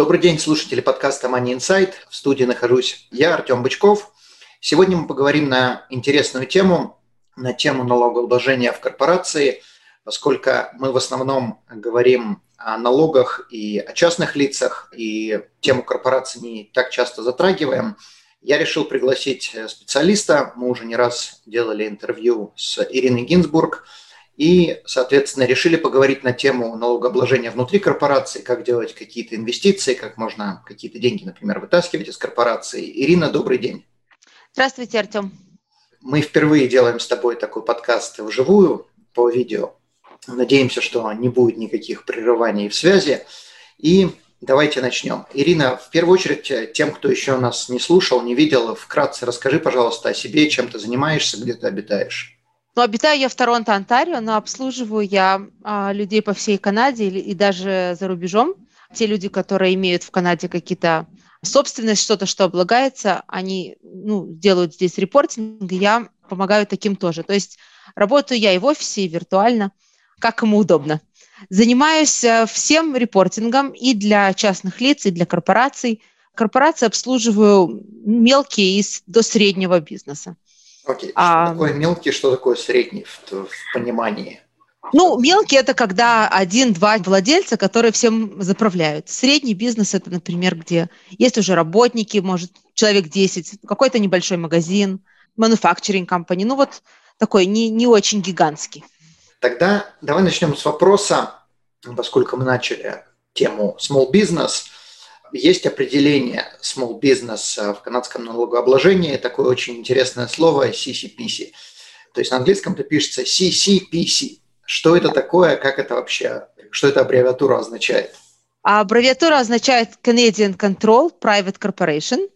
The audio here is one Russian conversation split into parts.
Добрый день, слушатели подкаста Money Insight. В студии нахожусь я, Артем Бычков. Сегодня мы поговорим на интересную тему, на тему налогообложения в корпорации, поскольку мы в основном говорим о налогах и о частных лицах, и тему корпорации не так часто затрагиваем. Я решил пригласить специалиста. Мы уже не раз делали интервью с Ириной Гинзбург – и, соответственно, решили поговорить на тему налогообложения внутри корпорации, как делать какие-то инвестиции, как можно какие-то деньги, например, вытаскивать из корпорации. Ирина, добрый день. Здравствуйте, Артем. Мы впервые делаем с тобой такой подкаст вживую по видео. Надеемся, что не будет никаких прерываний в связи. И давайте начнем. Ирина, в первую очередь, тем, кто еще нас не слушал, не видел, вкратце расскажи, пожалуйста, о себе, чем ты занимаешься, где ты обитаешь. Ну, обитаю я в Торонто, Онтарио, но обслуживаю я а, людей по всей Канаде и, и даже за рубежом. Те люди, которые имеют в Канаде какие-то собственность, что-то, что облагается, они ну, делают здесь репортинг, и я помогаю таким тоже. То есть работаю я и в офисе, и виртуально, как ему удобно. Занимаюсь э, всем репортингом и для частных лиц, и для корпораций. Корпорации обслуживаю мелкие и до среднего бизнеса. Окей, а, что такое мелкий, что такое средний в, в понимании? Ну, мелкий – это когда один-два владельца, которые всем заправляют. Средний бизнес – это, например, где есть уже работники, может, человек 10, какой-то небольшой магазин, manufacturing company, ну вот такой не, не очень гигантский. Тогда давай начнем с вопроса, поскольку мы начали тему small business – есть определение small business в канадском налогообложении, такое очень интересное слово CCPC. То есть на английском это пишется CCPC. Что это такое, как это вообще, что эта аббревиатура означает? А аббревиатура означает Canadian Control Private Corporation.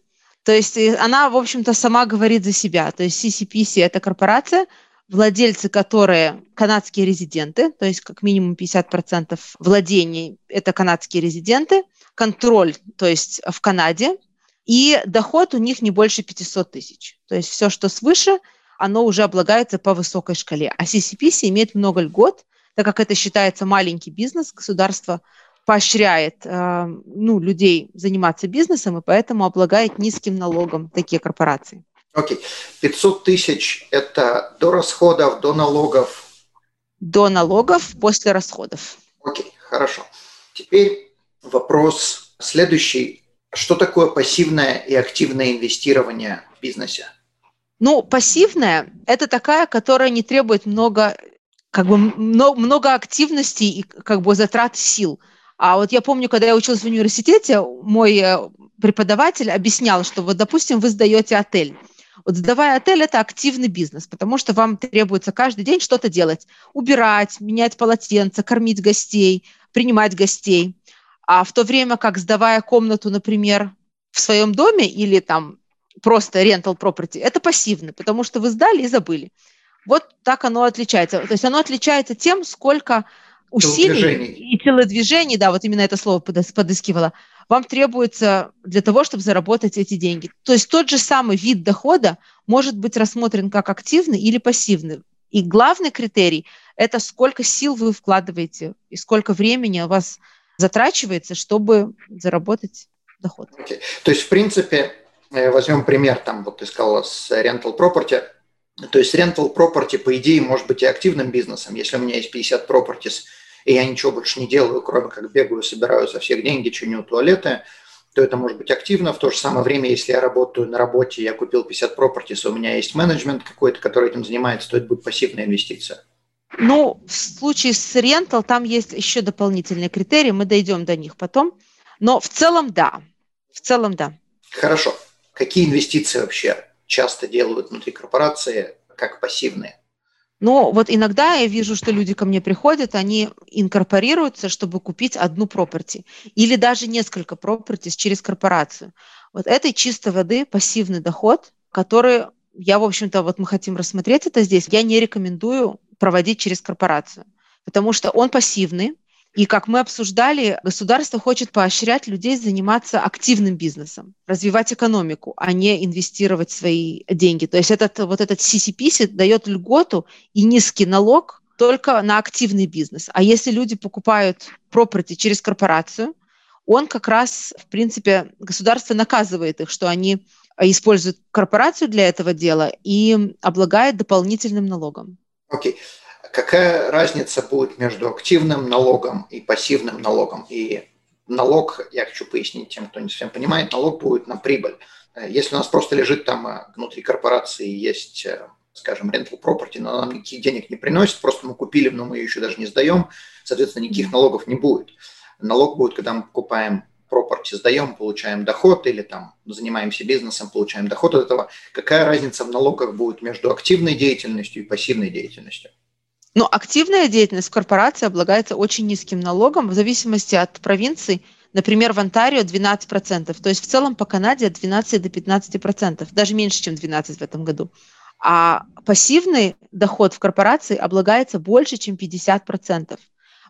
То есть э, она, в общем-то, сама говорит за себя. То есть CCPC – это корпорация, владельцы, которые канадские резиденты, то есть как минимум 50% владений – это канадские резиденты – контроль, то есть в Канаде, и доход у них не больше 500 тысяч. То есть все, что свыше, оно уже облагается по высокой шкале. А CCPC имеет много льгот, так как это считается маленький бизнес, государство поощряет э, ну, людей заниматься бизнесом и поэтому облагает низким налогом такие корпорации. Окей. Okay. 500 тысяч – это до расходов, до налогов? До налогов, после расходов. Окей, okay, хорошо. Теперь Вопрос следующий. Что такое пассивное и активное инвестирование в бизнесе? Ну, пассивное – это такая, которая не требует много, как бы, много, активности и как бы затрат сил. А вот я помню, когда я училась в университете, мой э, преподаватель объяснял, что вот, допустим, вы сдаете отель. Вот сдавая отель – это активный бизнес, потому что вам требуется каждый день что-то делать. Убирать, менять полотенца, кормить гостей, принимать гостей. А в то время как, сдавая комнату, например, в своем доме или там просто rental property, это пассивно, потому что вы сдали и забыли. Вот так оно отличается. То есть оно отличается тем, сколько усилий и телодвижений, да, вот именно это слово подыскивала, вам требуется для того, чтобы заработать эти деньги. То есть тот же самый вид дохода может быть рассмотрен как активный или пассивный. И главный критерий – это сколько сил вы вкладываете и сколько времени у вас затрачивается, чтобы заработать доход. Okay. То есть, в принципе, э, возьмем пример, там, вот ты сказала, с rental property. То есть rental property, по идее, может быть и активным бизнесом. Если у меня есть 50 properties, и я ничего больше не делаю, кроме как бегаю, собираю со всех деньги, чиню туалеты, то это может быть активно. В то же самое время, если я работаю на работе, я купил 50 properties, у меня есть менеджмент какой-то, который этим занимается, то это будет пассивная инвестиция. Ну, в случае с рентал там есть еще дополнительные критерии, мы дойдем до них потом. Но в целом да. В целом да. Хорошо. Какие инвестиции вообще часто делают внутри корпорации как пассивные? Но вот иногда я вижу, что люди ко мне приходят, они инкорпорируются, чтобы купить одну property или даже несколько properties через корпорацию. Вот это чистой воды пассивный доход, который я, в общем-то, вот мы хотим рассмотреть это здесь. Я не рекомендую проводить через корпорацию, потому что он пассивный, и как мы обсуждали, государство хочет поощрять людей заниматься активным бизнесом, развивать экономику, а не инвестировать свои деньги. То есть этот, вот этот CCP дает льготу и низкий налог только на активный бизнес. А если люди покупают property через корпорацию, он как раз, в принципе, государство наказывает их, что они используют корпорацию для этого дела и облагает дополнительным налогом. Окей. Какая разница будет между активным налогом и пассивным налогом? И налог, я хочу пояснить тем, кто не совсем понимает, налог будет на прибыль. Если у нас просто лежит там э, внутри корпорации есть, э, скажем, rental property, но нам никаких денег не приносит, просто мы купили, но мы ее еще даже не сдаем, соответственно, никаких налогов не будет. Налог будет, когда мы покупаем property, сдаем, получаем доход, или там занимаемся бизнесом, получаем доход от этого. Какая разница в налогах будет между активной деятельностью и пассивной деятельностью? Но активная деятельность в корпорации облагается очень низким налогом в зависимости от провинции. Например, в Онтарио 12%, то есть в целом по Канаде от 12 до 15%, даже меньше, чем 12 в этом году. А пассивный доход в корпорации облагается больше, чем 50%,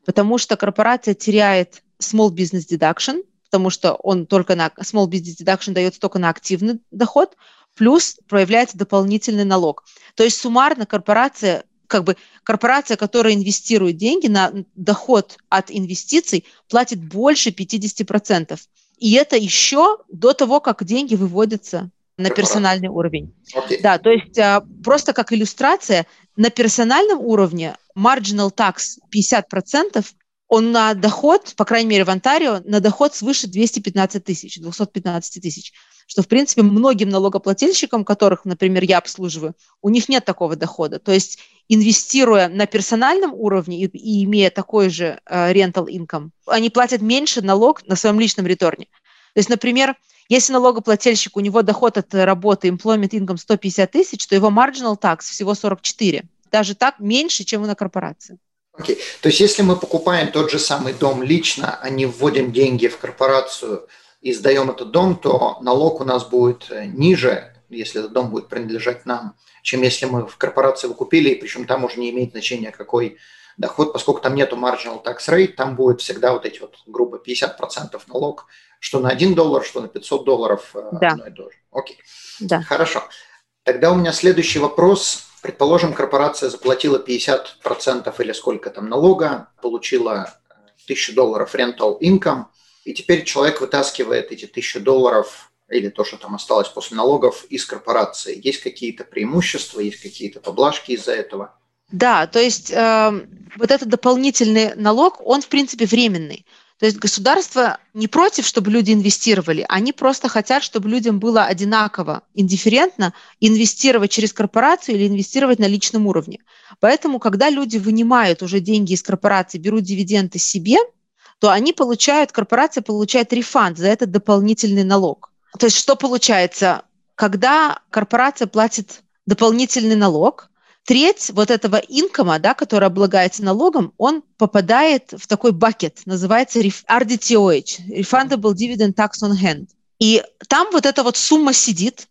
потому что корпорация теряет small business deduction, потому что он только на small business deduction дается только на активный доход, плюс проявляется дополнительный налог. То есть суммарно корпорация как бы корпорация, которая инвестирует деньги на доход от инвестиций, платит больше 50%. И это еще до того, как деньги выводятся на персональный уровень. Okay. Да, то есть а, просто как иллюстрация, на персональном уровне marginal tax 50%, он на доход, по крайней мере в Онтарио, на доход свыше 215 тысяч, 215 тысяч что, в принципе, многим налогоплательщикам, которых, например, я обслуживаю, у них нет такого дохода. То есть, инвестируя на персональном уровне и, и имея такой же uh, rental income, они платят меньше налог на своем личном реторне. То есть, например, если налогоплательщик, у него доход от работы, employment income 150 тысяч, то его marginal tax всего 44. Даже так меньше, чем на корпорации. Окей. Okay. То есть, если мы покупаем тот же самый дом лично, а не вводим деньги в корпорацию – и сдаем этот дом, то налог у нас будет э, ниже, если этот дом будет принадлежать нам, чем если мы в корпорации его купили, и причем там уже не имеет значения, какой доход, поскольку там нету marginal tax rate, там будет всегда вот эти вот грубо 50% налог, что на 1 доллар, что на 500 долларов э, да. одно и то же. Окей. Да. Хорошо. Тогда у меня следующий вопрос. Предположим, корпорация заплатила 50% или сколько там налога, получила 1000 долларов rental income – и теперь человек вытаскивает эти тысячи долларов или то, что там осталось после налогов из корпорации. Есть какие-то преимущества, есть какие-то поблажки из-за этого? Да, то есть э, вот этот дополнительный налог, он в принципе временный. То есть государство не против, чтобы люди инвестировали, они просто хотят, чтобы людям было одинаково, индифферентно инвестировать через корпорацию или инвестировать на личном уровне. Поэтому, когда люди вынимают уже деньги из корпорации, берут дивиденды себе – то они получают, корпорация получает рефанд за этот дополнительный налог. То есть что получается? Когда корпорация платит дополнительный налог, треть вот этого инкома, да, который облагается налогом, он попадает в такой бакет, называется RDTOH, Refundable Dividend Tax on Hand. И там вот эта вот сумма сидит,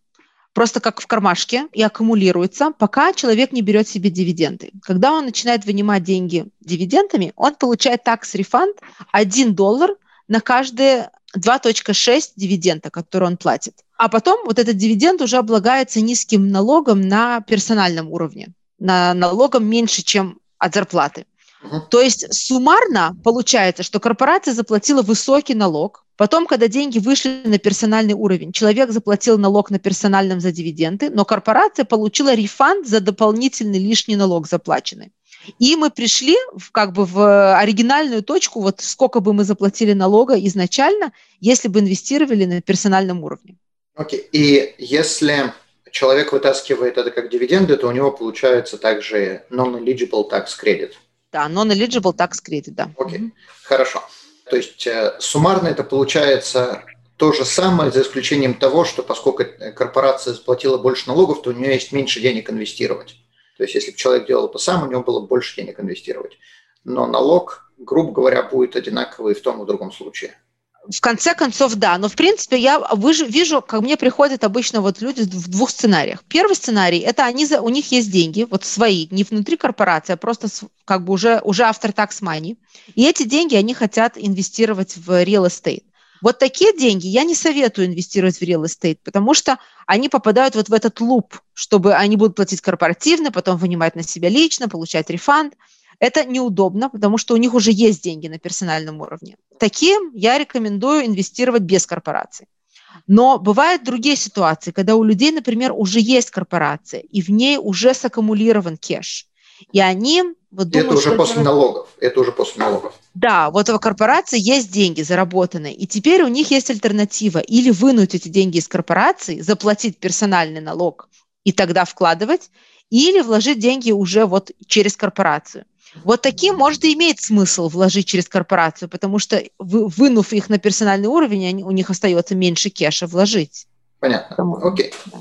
просто как в кармашке и аккумулируется, пока человек не берет себе дивиденды. Когда он начинает вынимать деньги дивидендами, он получает такс-рефанд 1 доллар на каждые 2.6 дивиденда, которые он платит. А потом вот этот дивиденд уже облагается низким налогом на персональном уровне, на налогом меньше, чем от зарплаты. То есть суммарно получается, что корпорация заплатила высокий налог, потом, когда деньги вышли на персональный уровень, человек заплатил налог на персональном за дивиденды, но корпорация получила рефанд за дополнительный лишний налог заплаченный. И мы пришли в, как бы в оригинальную точку, вот сколько бы мы заплатили налога изначально, если бы инвестировали на персональном уровне. Окей, okay. и если человек вытаскивает это как дивиденды, то у него получается также non-eligible tax credit. Да, non-eligible tax credit, да. Окей, okay. хорошо. То есть э, суммарно это получается то же самое, за исключением того, что поскольку корпорация заплатила больше налогов, то у нее есть меньше денег инвестировать. То есть если бы человек делал это сам, у него было больше денег инвестировать. Но налог, грубо говоря, будет одинаковый в том и в другом случае. В конце концов, да. Но, в принципе, я вижу, как мне приходят обычно вот люди в двух сценариях. Первый сценарий – это они, у них есть деньги, вот свои, не внутри корпорации, а просто как бы уже, уже автор tax money. И эти деньги они хотят инвестировать в real estate. Вот такие деньги я не советую инвестировать в real estate, потому что они попадают вот в этот луп, чтобы они будут платить корпоративно, потом вынимать на себя лично, получать рефанд – это неудобно, потому что у них уже есть деньги на персональном уровне. Таким я рекомендую инвестировать без корпорации. Но бывают другие ситуации, когда у людей, например, уже есть корпорация, и в ней уже саккумулирован кэш. И они вот думают, это уже что после это... налогов. Это уже после налогов. Да, вот у корпорации есть деньги заработанные, и теперь у них есть альтернатива. Или вынуть эти деньги из корпорации, заплатить персональный налог и тогда вкладывать, или вложить деньги уже вот через корпорацию. Вот таким, может, и имеет смысл вложить через корпорацию, потому что, вынув их на персональный уровень, они, у них остается меньше кеша вложить. Понятно. Потому, Окей. Да.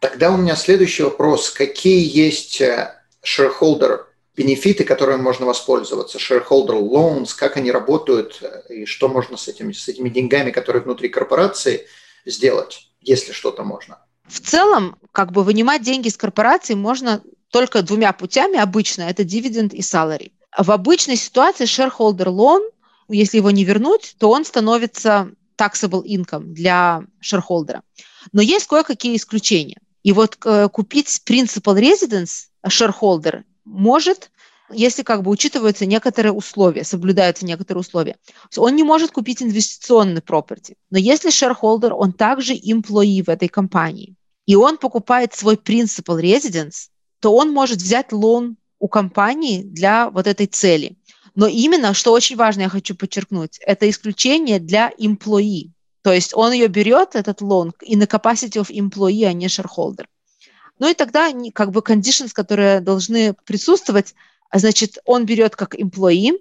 Тогда у меня следующий вопрос. Какие есть э, shareholder бенефиты, которыми можно воспользоваться? Shareholder loans, как они работают э, и что можно с этими, с этими деньгами, которые внутри корпорации, сделать, если что-то можно? В целом, как бы вынимать деньги из корпорации можно только двумя путями обычно, это дивиденд и salary. В обычной ситуации shareholder loan, если его не вернуть, то он становится taxable income для shareholder. Но есть кое-какие исключения. И вот э, купить principal residence shareholder может, если как бы учитываются некоторые условия, соблюдаются некоторые условия. Он не может купить инвестиционный property. Но если shareholder, он также employee в этой компании, и он покупает свой principal residence, то он может взять лон у компании для вот этой цели. Но именно, что очень важно, я хочу подчеркнуть, это исключение для employee. То есть он ее берет, этот лон, и на capacity of employee, а не shareholder. Ну и тогда как бы conditions, которые должны присутствовать, значит, он берет как employee,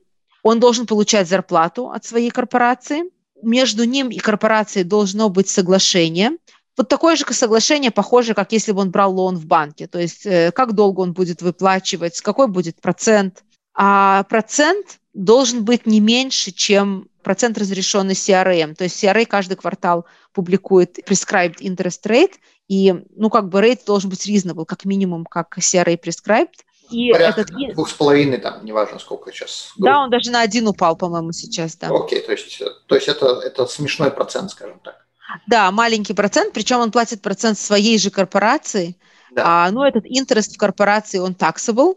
он должен получать зарплату от своей корпорации, между ним и корпорацией должно быть соглашение, вот такое же соглашение похоже, как если бы он брал лон в банке. То есть э, как долго он будет выплачивать, какой будет процент. А процент должен быть не меньше, чем процент разрешенный CRM. То есть CRA каждый квартал публикует prescribed interest rate, и, ну, как бы rate должен быть reasonable, как минимум, как CRA prescribed. И Порядка этот... двух с половиной, там, неважно, сколько сейчас. Да, он даже на один упал, по-моему, сейчас, да. Окей, то есть, то есть это, это смешной процент, скажем так. Да, маленький процент, причем он платит процент своей же корпорации. Да. А, ну, этот интерес в корпорации, он taxable.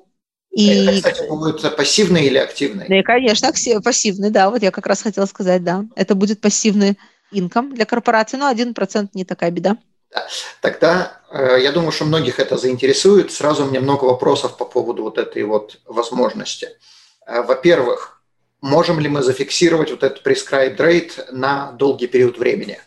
И... Это, кстати, будет пассивный или активный? Да, конечно, пассивный, да, вот я как раз хотела сказать, да. Это будет пассивный инком для корпорации, но один процент не такая беда. Да. Тогда э, я думаю, что многих это заинтересует. Сразу у меня много вопросов по поводу вот этой вот возможности. Э, во-первых, можем ли мы зафиксировать вот этот prescribed rate на долгий период времени?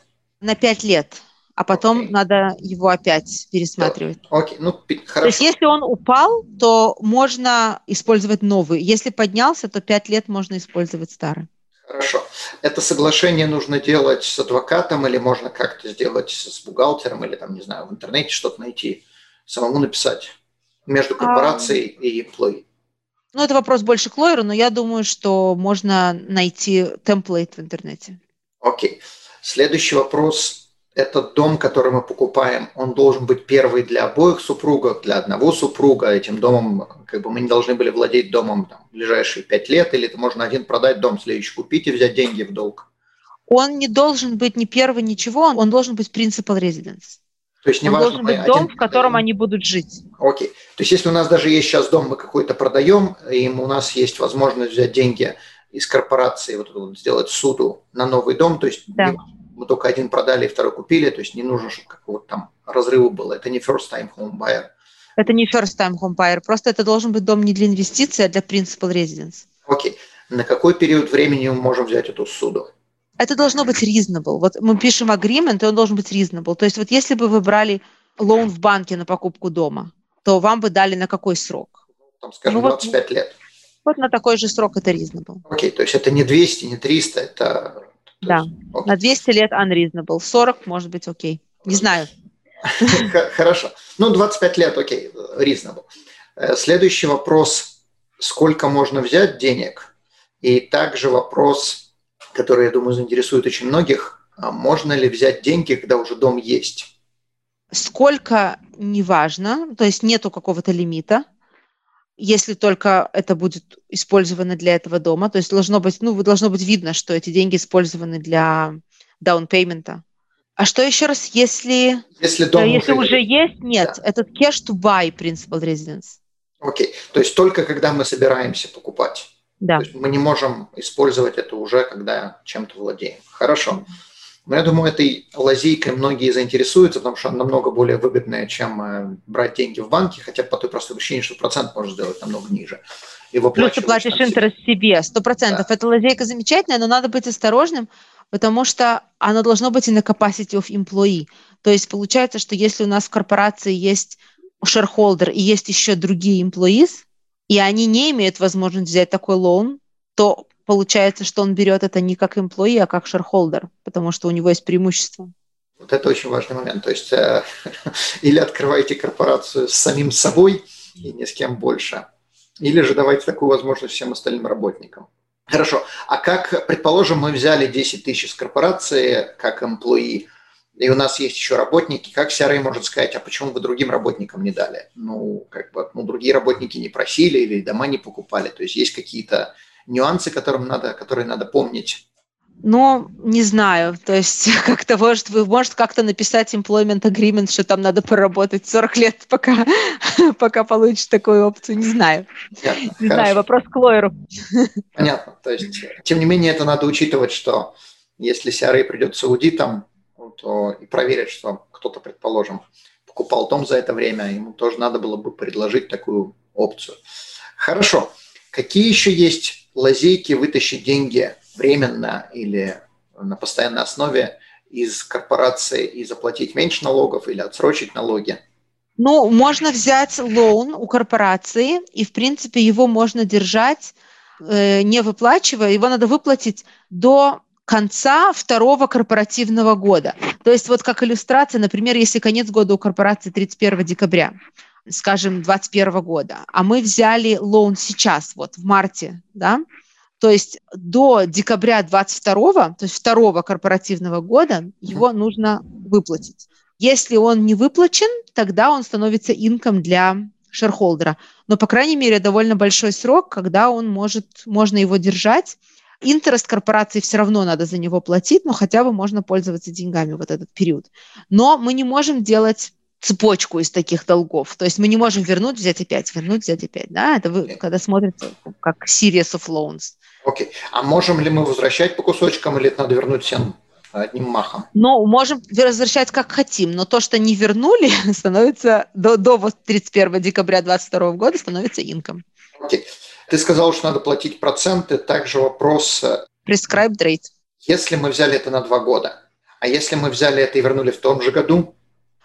На 5 лет, а потом okay. надо его опять пересматривать. Okay. ну хорошо. То есть если он упал, то можно использовать новый. Если поднялся, то 5 лет можно использовать старый. Хорошо. Это соглашение нужно делать с адвокатом или можно как-то сделать с бухгалтером или там, не знаю, в интернете что-то найти, самому написать между корпорацией а... и employee? Ну, это вопрос больше к лойеру, но я думаю, что можно найти темплейт в интернете. Окей. Okay. Следующий вопрос. Этот дом, который мы покупаем, он должен быть первый для обоих супругов, для одного супруга. Этим домом, как бы мы не должны были владеть домом там, ближайшие пять лет, или это можно один продать дом, следующий купить и взять деньги в долг. Он не должен быть ни первый, ничего, он должен быть principal residence. То есть не он важно, должен быть дом, в котором они будут жить. Окей. То есть если у нас даже есть сейчас дом, мы какой-то продаем, и у нас есть возможность взять деньги из корпорации, вот, вот сделать суду на новый дом, то есть да мы только один продали, второй купили, то есть не нужно, чтобы какого-то там разрыва было. Это не first time home buyer. Это не first time home buyer, просто это должен быть дом не для инвестиций, а для principal residence. Окей. Okay. На какой период времени мы можем взять эту суду? Это должно быть reasonable. Вот мы пишем agreement, и он должен быть reasonable. То есть вот если бы вы брали лоун в банке на покупку дома, то вам бы дали на какой срок? Там, скажем, ну, 25 вот, лет. Вот на такой же срок это reasonable. Окей, okay, то есть это не 200, не 300, это да, есть, на 200 лет unreasonable. 40 может быть окей. Не знаю. Хорошо. Ну, 25 лет окей, reasonable. Э, следующий вопрос, сколько можно взять денег? И также вопрос, который, я думаю, заинтересует очень многих, а можно ли взять деньги, когда уже дом есть? Сколько, неважно, то есть нету какого-то лимита, если только это будет использовано для этого дома. То есть должно быть, ну, должно быть видно, что эти деньги использованы для down payment. А что еще раз, если, если, дом если уже, есть, нет, да. этот cash to buy principal residence. Окей, okay. то есть только когда мы собираемся покупать. Да. То есть мы не можем использовать это уже, когда чем-то владеем. Хорошо. Но я думаю, этой лазейкой многие заинтересуются, потому что она намного более выгодная, чем э, брать деньги в банке, хотя по той простой причине, что процент можно сделать намного ниже. И Плюс ты платишь интерес себе, сто процентов. Да. Эта лазейка замечательная, но надо быть осторожным, потому что она должна быть и на capacity of employee. То есть получается, что если у нас в корпорации есть shareholder и есть еще другие employees, и они не имеют возможности взять такой лоун, то получается, что он берет это не как employee, а как shareholder, потому что у него есть преимущество. Вот это очень важный момент. То есть э, или открываете корпорацию с самим собой и ни с кем больше, или же давайте такую возможность всем остальным работникам. Хорошо. А как, предположим, мы взяли 10 тысяч из корпорации как employee, и у нас есть еще работники, как CRA может сказать, а почему вы другим работникам не дали? Ну, как бы, ну, другие работники не просили или дома не покупали. То есть есть какие-то нюансы, которым надо, которые надо помнить. Ну, не знаю. То есть как-то может, вы можете как-то написать employment agreement, что там надо поработать 40 лет, пока, пока получишь такую опцию. Не знаю. Понятно. Не Хорошо. знаю, вопрос к лойеру. Понятно. То есть, тем не менее, это надо учитывать, что если CRA придет с аудитом, то и проверить, что кто-то, предположим, покупал дом за это время, ему тоже надо было бы предложить такую опцию. Хорошо. Какие еще есть лазейки вытащить деньги временно или на постоянной основе из корпорации и заплатить меньше налогов или отсрочить налоги? Ну, можно взять лоун у корпорации, и, в принципе, его можно держать, э, не выплачивая. Его надо выплатить до конца второго корпоративного года. То есть вот как иллюстрация, например, если конец года у корпорации 31 декабря, скажем, 2021 года, а мы взяли лоун сейчас, вот в марте, да, то есть до декабря 22 то есть второго корпоративного года его нужно выплатить. Если он не выплачен, тогда он становится инком для шерхолдера. Но, по крайней мере, довольно большой срок, когда он может, можно его держать. Интерест корпорации все равно надо за него платить, но хотя бы можно пользоваться деньгами вот этот период. Но мы не можем делать цепочку из таких долгов. То есть мы не можем вернуть, взять опять, вернуть, взять опять. Да? Это вы, когда смотрите как series of loans. Окей. Okay. А можем ли мы возвращать по кусочкам или это надо вернуть всем одним махом? Ну, можем возвращать как хотим, но то, что не вернули, становится до, до 31 декабря 2022 года становится инком. Окей. Okay. Ты сказал, что надо платить проценты. Также вопрос... Э, Prescribed rate. Если мы взяли это на два года, а если мы взяли это и вернули в том же году,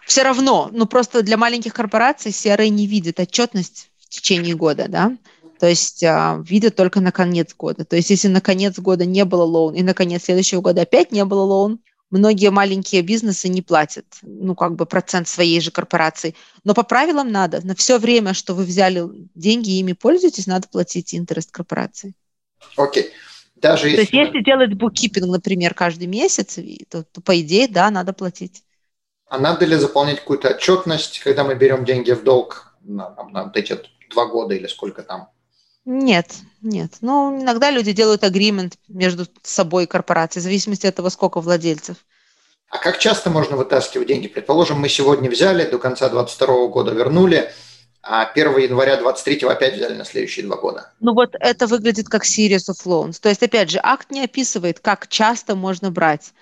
все равно, ну просто для маленьких корпораций CRA не видит отчетность в течение года, да, то есть а, видят только на конец года. То есть если на конец года не было лоун, и на конец следующего года опять не было лоун, многие маленькие бизнесы не платят, ну, как бы процент своей же корпорации. Но по правилам надо. На все время, что вы взяли деньги и ими пользуетесь, надо платить интерес корпорации. Окей. Okay. Даже если... То есть если делать буккипинг, например, каждый месяц, то, то по идее, да, надо платить. А надо ли заполнять какую-то отчетность, когда мы берем деньги в долг на, на вот эти два года или сколько там? Нет, нет. Ну, иногда люди делают агримент между собой и корпорацией, в зависимости от того, сколько владельцев. А как часто можно вытаскивать деньги? Предположим, мы сегодня взяли, до конца 2022 года вернули, а 1 января 2023 опять взяли на следующие два года. Ну вот это выглядит как series of loans. То есть, опять же, акт не описывает, как часто можно брать,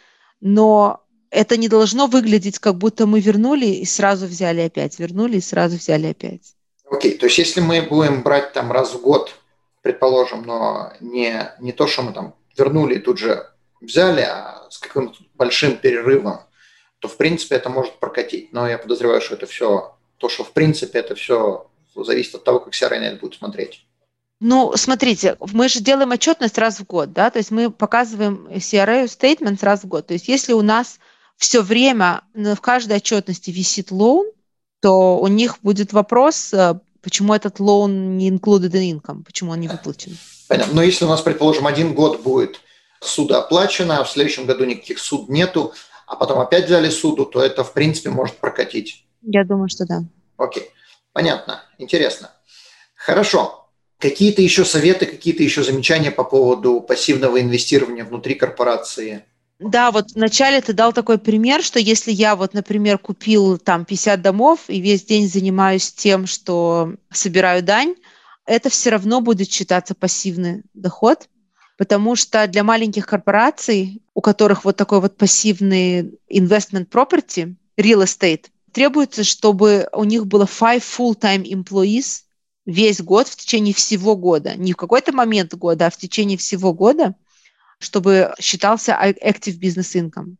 но это не должно выглядеть, как будто мы вернули и сразу взяли опять, вернули и сразу взяли опять. Окей, okay, то есть если мы будем брать там раз в год, предположим, но не, не то, что мы там вернули и тут же взяли, а с каким-то большим перерывом, то в принципе это может прокатить. Но я подозреваю, что это все, то, что в принципе это все зависит от того, как CRNet будет смотреть. Ну, смотрите, мы же делаем отчетность раз в год, да, то есть мы показываем CRA statement раз в год. То есть если у нас все время в каждой отчетности висит лоун, то у них будет вопрос, э, Почему этот loan не included in income? Почему он не выплачен? Понятно. Но если у нас, предположим, один год будет суда оплачено, а в следующем году никаких суд нету, а потом опять взяли суду, то это, в принципе, может прокатить. Я думаю, что да. Окей. Понятно. Интересно. Хорошо. Какие-то еще советы, какие-то еще замечания по поводу пассивного инвестирования внутри корпорации? Да, вот вначале ты дал такой пример, что если я вот, например, купил там 50 домов и весь день занимаюсь тем, что собираю дань, это все равно будет считаться пассивный доход, потому что для маленьких корпораций, у которых вот такой вот пассивный investment property, real estate, требуется, чтобы у них было five full-time employees весь год в течение всего года, не в какой-то момент года, а в течение всего года – чтобы считался active business income.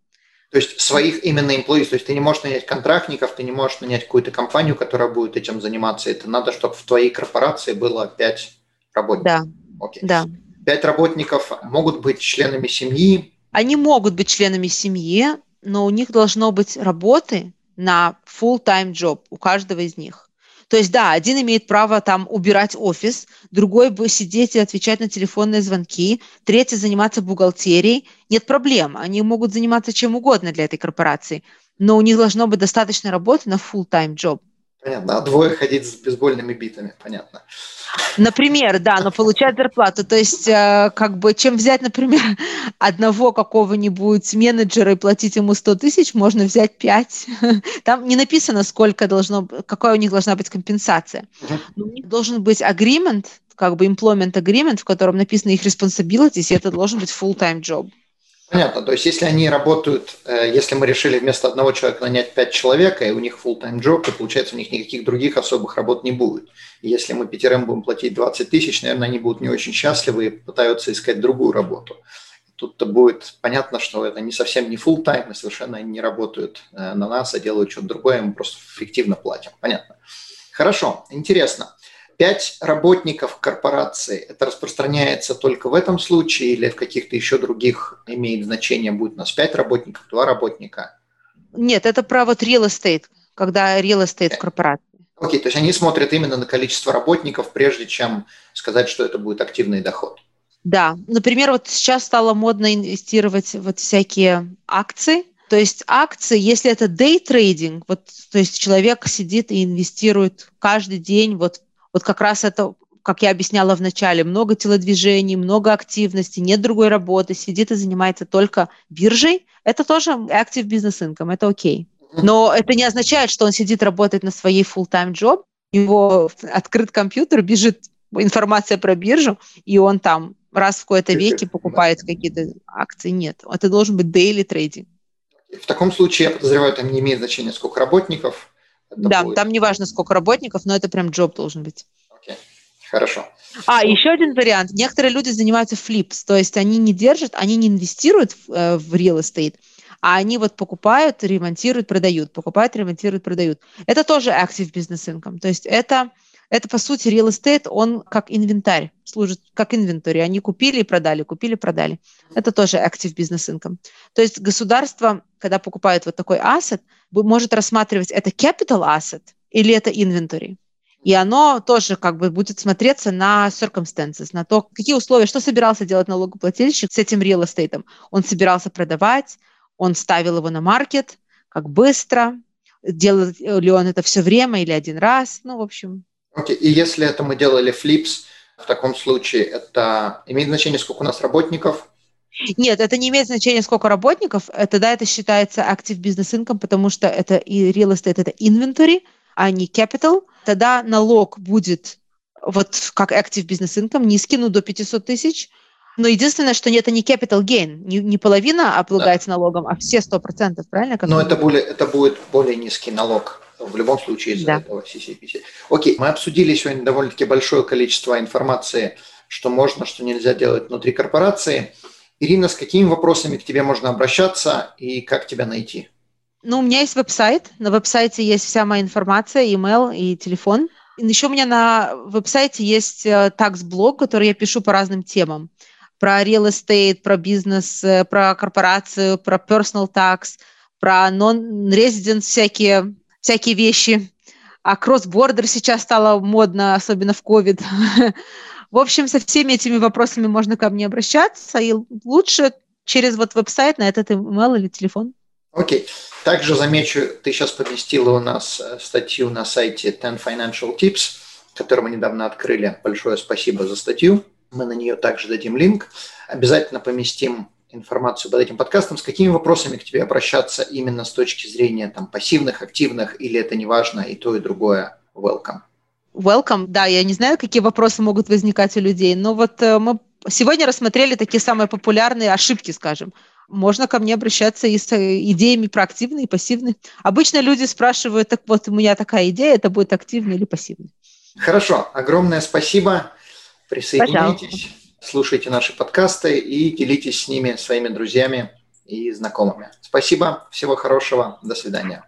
То есть своих именно employees, то есть ты не можешь нанять контрактников, ты не можешь нанять какую-то компанию, которая будет этим заниматься. Это надо, чтобы в твоей корпорации было 5 работников. Да. Окей. Да. 5 работников могут быть членами семьи. Они могут быть членами семьи, но у них должно быть работы на full-time job у каждого из них. То есть, да, один имеет право там убирать офис, другой бы сидеть и отвечать на телефонные звонки, третий заниматься бухгалтерией. Нет проблем, они могут заниматься чем угодно для этой корпорации, но у них должно быть достаточно работы на full-time job. Понятно, а двое ходить с бейсбольными битами, понятно. Например, да, но получать зарплату. То есть, э, как бы, чем взять, например, одного какого-нибудь менеджера и платить ему 100 тысяч, можно взять 5. Там не написано, сколько должно, какая у них должна быть компенсация. Но у них должен быть agreement, как бы employment agreement, в котором написано их responsibilities, и это должен быть full-time job. Понятно. То есть, если они работают, э, если мы решили вместо одного человека нанять пять человек, и у них full-time job, то получается у них никаких других особых работ не будет. Если мы пятерым будем платить 20 тысяч, наверное, они будут не очень счастливы и пытаются искать другую работу. Тут-то будет понятно, что это не совсем не full-time, и совершенно они не работают э, на нас, а делают что-то другое, мы просто эффективно платим. Понятно. Хорошо, интересно. Пять работников корпорации, это распространяется только в этом случае или в каких-то еще других имеет значение, будет у нас пять работников, два работника? Нет, это про вот real estate, когда real estate в корпорации. Окей, okay, то есть они смотрят именно на количество работников, прежде чем сказать, что это будет активный доход. Да, например, вот сейчас стало модно инвестировать вот всякие акции, то есть акции, если это day trading, вот, то есть человек сидит и инвестирует каждый день вот вот как раз это, как я объясняла в начале, много телодвижений, много активности, нет другой работы, сидит и занимается только биржей, это тоже active business income, это окей. Но это не означает, что он сидит, работает на своей full-time job, его открыт компьютер, бежит информация про биржу, и он там раз в какое-то веке покупает какие-то акции. Нет, это должен быть daily trading. В таком случае, я подозреваю, там не имеет значения, сколько работников, да, будет... там не важно, сколько работников, но это прям джоб должен быть. Окей, хорошо. А, еще один вариант. Некоторые люди занимаются флипс, то есть они не держат, они не инвестируют в, э, в real estate, а они вот покупают, ремонтируют, продают, покупают, ремонтируют, продают. Это тоже active business income. То есть это, это по сути real estate, он как инвентарь, служит как инвентарь. Они купили и продали, купили, продали. Это тоже active business income. То есть государство, когда покупает вот такой asset, может рассматривать это capital asset или это inventory. И оно тоже как бы будет смотреться на circumstances, на то, какие условия, что собирался делать налогоплательщик с этим real estate. Он собирался продавать, он ставил его на маркет, как быстро, делал ли он это все время или один раз, ну, в общем. Okay. и если это мы делали флипс, в таком случае это имеет значение, сколько у нас работников, нет, это не имеет значения, сколько работников. Тогда это считается active business income, потому что это и real estate, это inventory, а не capital. Тогда налог будет вот как active business income низкий, ну, до 500 тысяч. Но единственное, что это не capital gain, не, не половина облагается да. налогом, а все 100%, правильно? Как Но это, более, это будет более низкий налог в любом случае из-за да. этого CCPC. Окей, мы обсудили сегодня довольно-таки большое количество информации, что можно, что нельзя делать внутри корпорации. Ирина, с какими вопросами к тебе можно обращаться и как тебя найти? Ну, у меня есть веб-сайт. На веб-сайте есть вся моя информация, email и телефон. И еще у меня на веб-сайте есть такс-блог, э, который я пишу по разным темам. Про real estate, про бизнес, э, про корпорацию, про personal tax, про non-resident всякие, всякие вещи. а кросс-бордер сейчас стало модно, особенно в COVID. В общем, со всеми этими вопросами можно ко мне обращаться, и лучше через вот веб-сайт на этот email или телефон. Окей. Okay. Также замечу, ты сейчас поместила у нас э, статью на сайте 10 Financial Tips, который мы недавно открыли. Большое спасибо за статью. Мы на нее также дадим линк. Обязательно поместим информацию под этим подкастом, с какими вопросами к тебе обращаться именно с точки зрения там, пассивных, активных, или это не важно, и то, и другое welcome. Welcome, да, я не знаю, какие вопросы могут возникать у людей, но вот э, мы сегодня рассмотрели такие самые популярные ошибки, скажем. Можно ко мне обращаться и с э, идеями про активные и пассивные. Обычно люди спрашивают, так вот, у меня такая идея, это будет активный или пассивный. Хорошо, огромное спасибо. Присоединяйтесь. Пожалуйста слушайте наши подкасты и делитесь с ними своими друзьями и знакомыми. Спасибо, всего хорошего, до свидания.